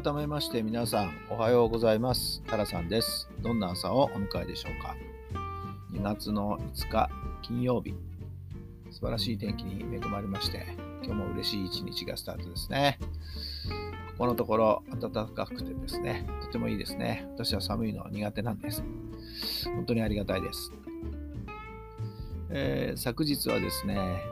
改めまして皆さんおはようございます。タラさんです。どんな朝をお迎えでしょうか。2月の5日金曜日。素晴らしい天気に恵まれまして今日も嬉しい一日がスタートですね。ここのところ暖かくてですねとてもいいですね。私は寒いのは苦手なんです。本当にありがたいです、えー、昨日はですね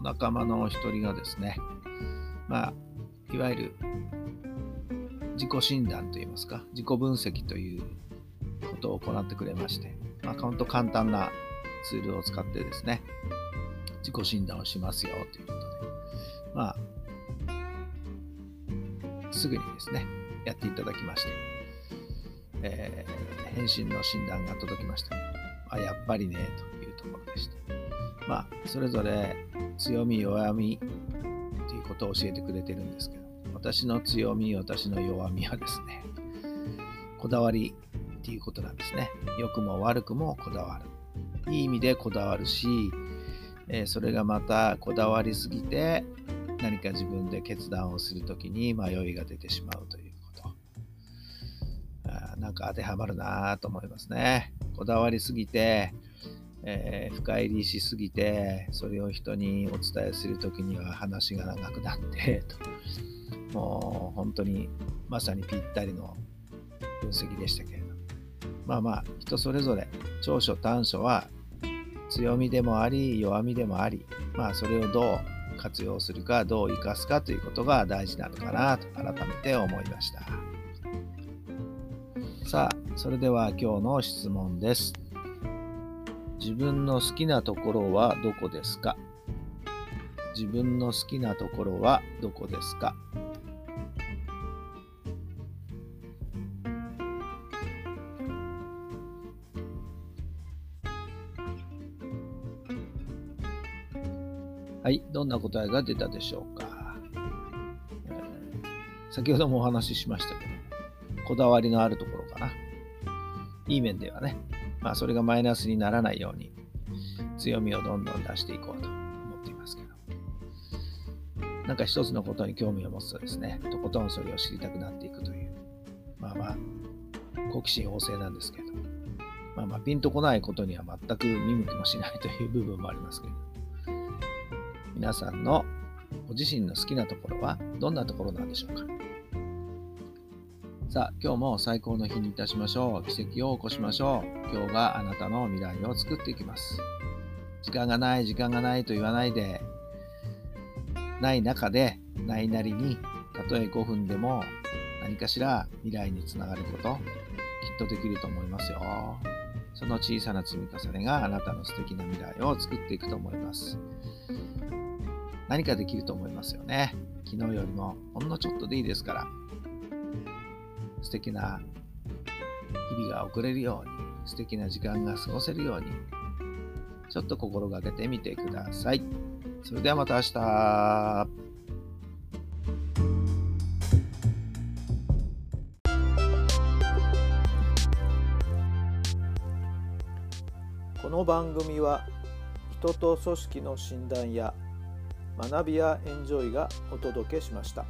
仲間の一人がですねまあいわゆる自己診断といいますか、自己分析ということを行ってくれまして、まあ、本当簡単なツールを使ってですね、自己診断をしますよということで、まあ、すぐにですね、やっていただきまして、えー、返信の診断が届きました。あ、やっぱりね、というところでした。まあ、それぞれ強み、弱みということを教えてくれてるんですけど、私の強み、私の弱みはですね、こだわりっていうことなんですね。良くも悪くもこだわる。いい意味でこだわるし、え、それがまたこだわりすぎて何か自分で決断をするときに迷いが出てしまうということあ。なんか当てはまるなと思いますね。こだわりすぎて、えー、深入りしすぎて、それを人にお伝えするときには話が長くなってと。もう本当にまさにぴったりの分析でしたけれどまあまあ人それぞれ長所短所は強みでもあり弱みでもありまあそれをどう活用するかどう生かすかということが大事なのかなと改めて思いました。さあそれでは今日の質問です。自分の好きなところはどこですか？自分の好きなところはどこですか？はい、どんな答えが出たでしょうか？先ほどもお話ししましたけど、こだわりのあるところかな。いい面ではね、まあそれがマイナスにならないように強みをどんどん出していこうと思っていますけど。なんか一つのことに興味を持つとですね、とことんそれを知りたくなっていくという、まあまあ、好奇心旺盛なんですけど、まあまあ、ピンとこないことには全く見向きもしないという部分もありますけど、皆さんのご自身の好きなところはどんなところなんでしょうか？さあ、今日も最高の日にいたしましょう。奇跡を起こしましょう。今日があなたの未来を作っていきます。時間がない、時間がないと言わないで、ない中で、ないなりに、たとえ5分でも何かしら未来につながること、きっとできると思いますよ。その小さな積み重ねがあなたの素敵な未来を作っていくと思います。何かできると思いますよね。昨日よりもほんのちょっとでいいですから、素敵な日々が送れるように、素敵な時間が過ごせるように、ちょっと心がけてみてください。それではまた明日。この番組は人と組織の診断や学びやエンジョイがお届けしました。